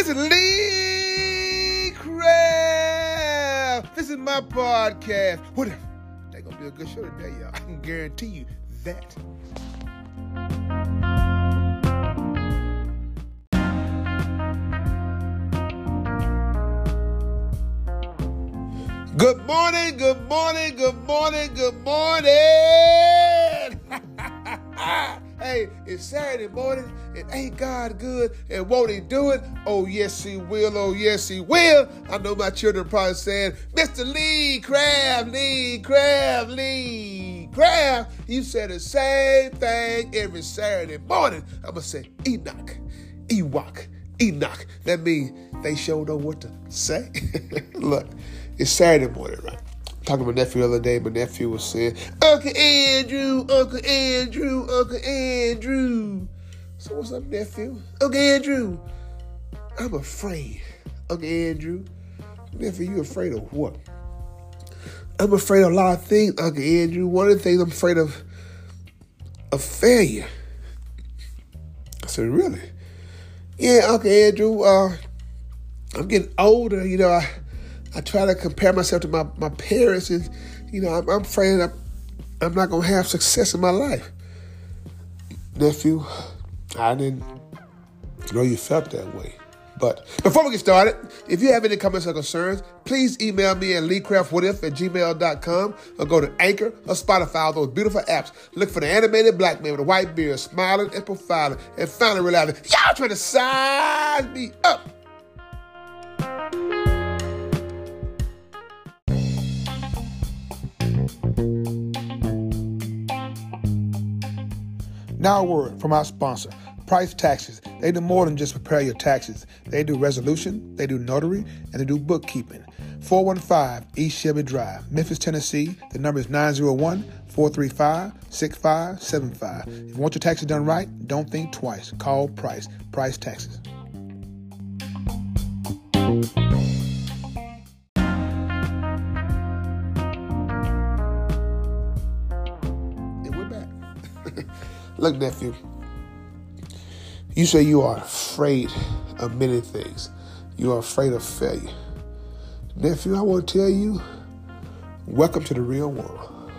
This is Lee Craft. This is my podcast. What if they gonna be a good show today, y'all? I can guarantee you that. Good morning, good morning, good morning, good morning. hey, it's Saturday morning. It ain't God good, and won't He do it? Oh yes, He will. Oh yes, He will. I know my children probably saying, "Mr. Lee Craft, Lee Craft, Lee Craft." You said the same thing every Saturday morning. I'm gonna say Enoch, Ewok, Enoch. That means they sure know what to say. Look. It's Saturday morning, right? Talking to my nephew the other day, my nephew was saying, Uncle Andrew, Uncle Andrew, Uncle Andrew. So what's up, nephew? Uncle Andrew, I'm afraid. Uncle Andrew, nephew, you afraid of what? I'm afraid of a lot of things, Uncle Andrew. One of the things I'm afraid of, of failure. I said, really? Yeah, Uncle Andrew, uh, I'm getting older, you know, I I try to compare myself to my, my parents, and you know, I'm, I'm afraid I'm, I'm not gonna have success in my life. Nephew, I didn't know you felt that way. But before we get started, if you have any comments or concerns, please email me at leecraftwhatif at gmail.com or go to Anchor or Spotify, those beautiful apps. Look for the animated black man with a white beard, smiling and profiling, and finally realizing, y'all trying to size me up. Now, a word from our sponsor, Price Taxes. They do more than just prepare your taxes. They do resolution, they do notary, and they do bookkeeping. 415 East Shelby Drive, Memphis, Tennessee. The number is 901 435 6575. If you want your taxes done right, don't think twice. Call Price. Price Taxes. Look, nephew, you say you are afraid of many things. You are afraid of failure. Nephew, I want to tell you, welcome to the real world.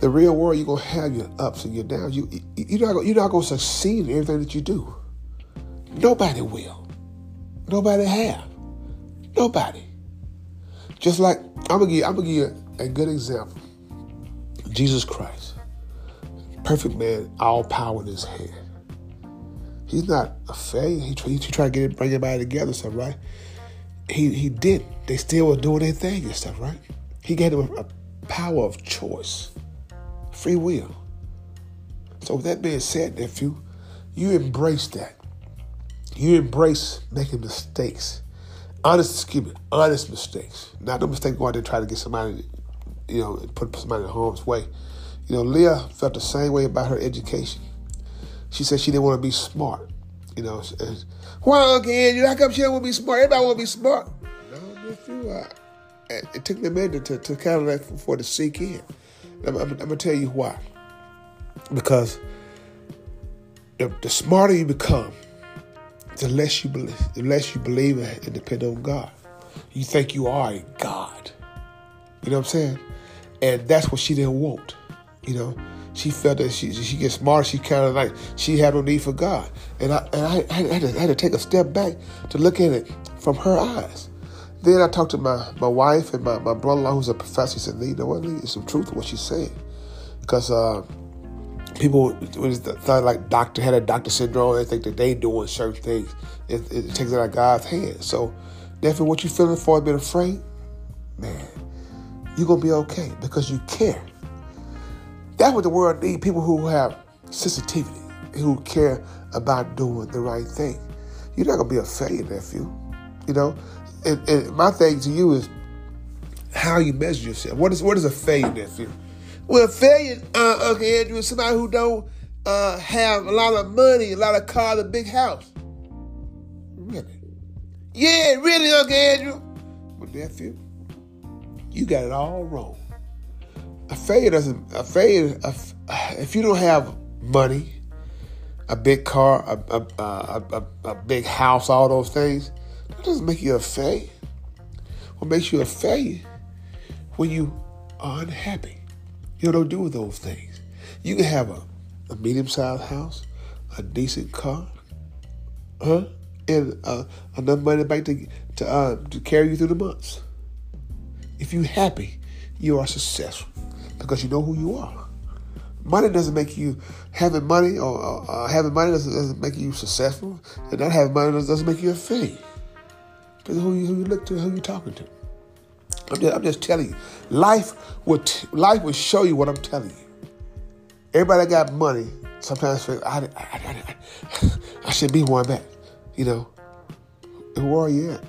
The real world, you're gonna have your ups and your downs. You, you're not, you're not gonna succeed in everything that you do. Nobody will. Nobody have. Nobody. Just like I'm gonna give, I'm gonna give you a good example. Jesus Christ, perfect man, all power in his hand. He's not a failure. He, he, he tried to get it, bring everybody together, stuff, right? He he did. They still were doing their thing and stuff, right? He gave them a, a power of choice, free will. So with that being said, nephew, you embrace that. You embrace making mistakes. Honest, excuse me, honest mistakes. Not the mistake going out there try to get somebody, you know, put somebody in harm's way. You know, Leah felt the same way about her education. She said she didn't want to be smart. You know, and, why Uncle Andrew? How come she don't want to be smart? Everybody want to be smart. No, nephew. I, it, took me a minute to, to kind of like for to sink in. I'm, I'm, I'm gonna tell you why. Because the, the smarter you become, the less you believe, the less you believe and depend on God. You think you are a God. You know what I'm saying? And that's what she didn't want. You know, she felt that she she gets smart. She kind of like she had no need for God. And I and I, I, had to, I had to take a step back to look at it from her eyes. Then I talked to my, my wife and my, my brother-in-law who's a professor. He said, Lee, you know what, Lee, it's some truth to what she's saying. Because uh, people thought like doctor had a doctor syndrome, they think that they doing certain things. It, it takes it out of God's hands. So therefore what you feeling for being afraid, man, you're gonna be okay because you care. That's what the world needs, people who have sensitivity, who care about doing the right thing. You're not gonna be a failure, nephew. You know? And, and my thing to you is how you measure yourself. What is what is a failure, nephew? Well, failure, uh, Uncle Andrew, is somebody who don't uh, have a lot of money, a lot of cars, a big house. Really? Yeah, really, Uncle Andrew. Well, nephew, you got it all wrong. A failure doesn't. A failure. If you don't have money, a big car, a, a, a, a, a big house, all those things, that doesn't make you a failure. What makes you a failure when you are unhappy. You don't do those things. You can have a, a medium-sized house, a decent car, huh? And uh, enough money the to to, uh, to carry you through the months. If you're happy, you are successful because you know who you are. Money doesn't make you having money or uh, having money doesn't, doesn't, make you successful, and not having money doesn't make you a failure. Because who you, who you look to, who you talking to. I'm just, I'm just telling you, life will life will show you what I'm telling you. Everybody that got money sometimes I, I, I, I, I should be one back, you know. And where are you at?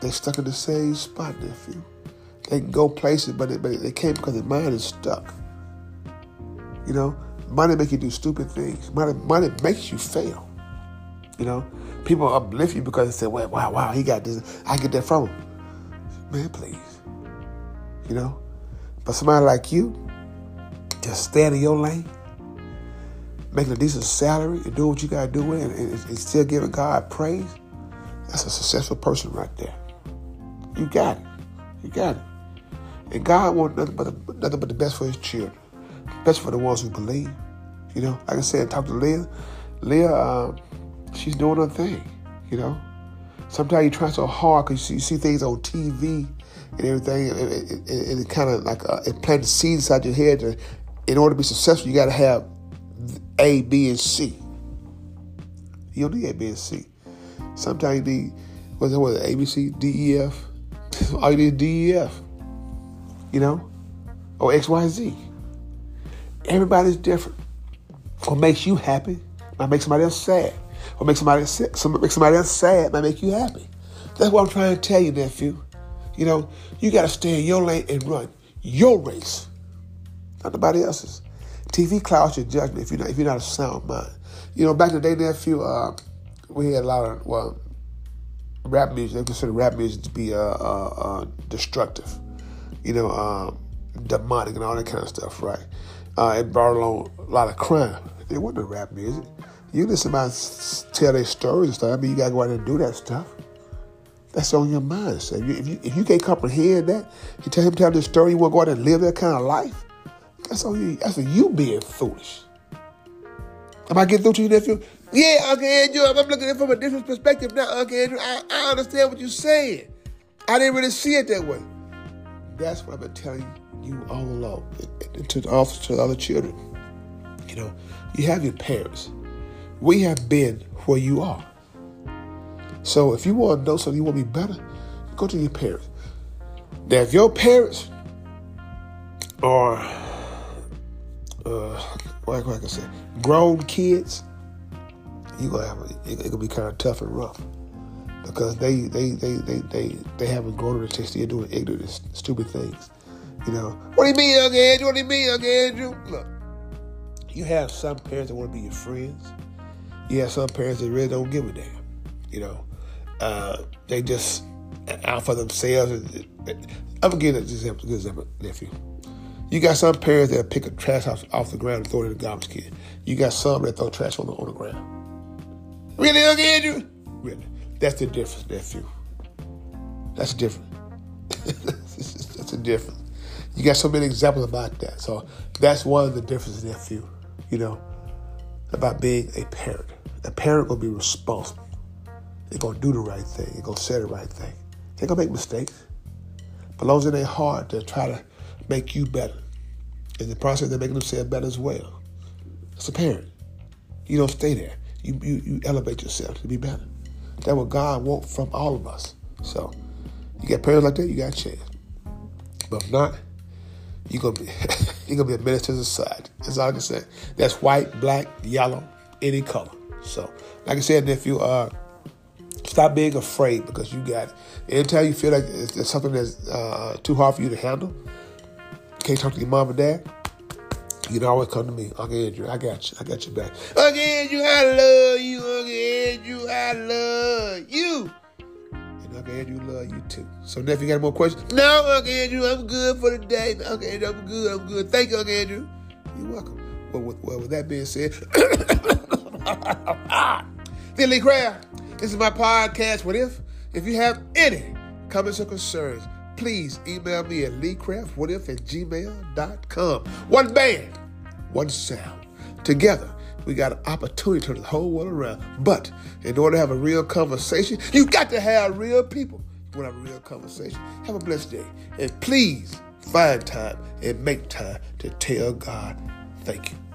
They're stuck in the same spot, nephew. They can go places, but they, but they can't because their mind is stuck. You know, money make you do stupid things. Money, money makes you fail. You know, people uplift you because they say, "Wow, wow, wow, he got this. I get that from him." Man, please. You know, but somebody like you, just staying in your lane, making a decent salary, and doing what you gotta do, and, and, and still giving God praise. That's a successful person right there. You got it. You got it. And God wants nothing but, the, nothing but the best for his children. Best for the ones who believe. You know, like I said, talk to Leah. Leah, uh, she's doing her thing, you know. Sometimes you try so hard because you, see things on TV and everything, and it, it, it, it kind of like uh, it plants seeds inside your head. To, in order to be successful, you got to have A, B, and C. You don't need A, B, and C. Sometimes you need, what's it, what, A, B, C, D, E, F? All you need is D, E, F. You know? Or X, Y, Z. Everybody's different. What makes you happy might make somebody else sad. What makes somebody some, make somebody else sad might make you happy. That's what I'm trying to tell you, nephew. You know, you got to stay in your lane and run your race, not nobody else's. TV clouds your judgment if you're not if you're not a sound mind. You know, back in the day, nephew, uh, we had a lot of well, rap music. They consider rap music to be uh, uh, uh destructive. You know, um, demonic and all that kind of stuff, right? Uh, it brought along a lot of crime. It wasn't rap music. You listen somebody tell their stories and stuff. I mean, you gotta go out there and do that stuff. That's on your mind. So if you, if you, if you can't comprehend that, you tell him tell the story, you want to go out and live that kind of life. That's on you. That's on you being foolish. Am I getting through to you, nephew? Yeah, Uncle Andrew. I'm looking at it from a different perspective now, Uncle Andrew. I, I understand what you're saying. I didn't really see it that way. That's what I've been telling you all along, and to also to the other children. You know, you have your parents. We have been where you are. So if you want to know something, you want to be better, go to your parents. Now, if your parents are, uh, like, like I said, grown kids, you're gonna have a, it, it gonna be kind of tough and rough because they they they they they, they haven't grown to the taste of doing ignorant, stupid things. You know, what do you mean, Uncle Andrew? What do you mean, Uncle Andrew? Look, you have some parents that want to be your friends. You have some parents that really don't give a damn. You know, uh, they just out for themselves. I'm gonna give an example, good example, nephew. You got some parents that pick a trash off, off the ground and throw it in the garbage can. You got some that throw trash on the, on the ground. Really, Uncle Andrew? Really. That's the difference, nephew. That's different. that's a difference. You got so many examples about that. So that's one of the differences, nephew. You know, about being a parent. A parent will be responsible. They're gonna do the right thing. They're gonna say the right thing. They're gonna make mistakes. But as in their heart to try to make you better. In the process, they're making themselves better as well. As a parent, you don't stay there. You, you, you elevate yourself to be better. That's what God wants from all of us. So, you got parents like that, you got a chance. But if not, you're gonna be you're gonna be a minister to society. That's all I can say. That's white, black, yellow, any color. So, like I said, if you uh Stop being afraid because you got it. Anytime you feel like it's, something that's uh, too hard for you to handle, can't talk to your mom and dad, you can always come to me. Uncle Andrew, I got you. I got you back. Uncle Andrew, I love you. Uncle Andrew, I love you. And Uncle Andrew love you too. So if you got more questions, no, Uncle Andrew, I'm good for the day. Uncle Andrew, I'm good. I'm good. Thank you, Uncle Andrew. You're welcome. Well, with, well, with that being said, Lee Craft, this is my podcast. What if? If you have any comments or concerns, please email me at leecraftwhatif at gmail.com. One band, one sound. Together, we got an opportunity to turn the whole world around. But in order to have a real conversation, you got to have real people. You want to have a real conversation. Have a blessed day. And please find time and make time to tell God thank you.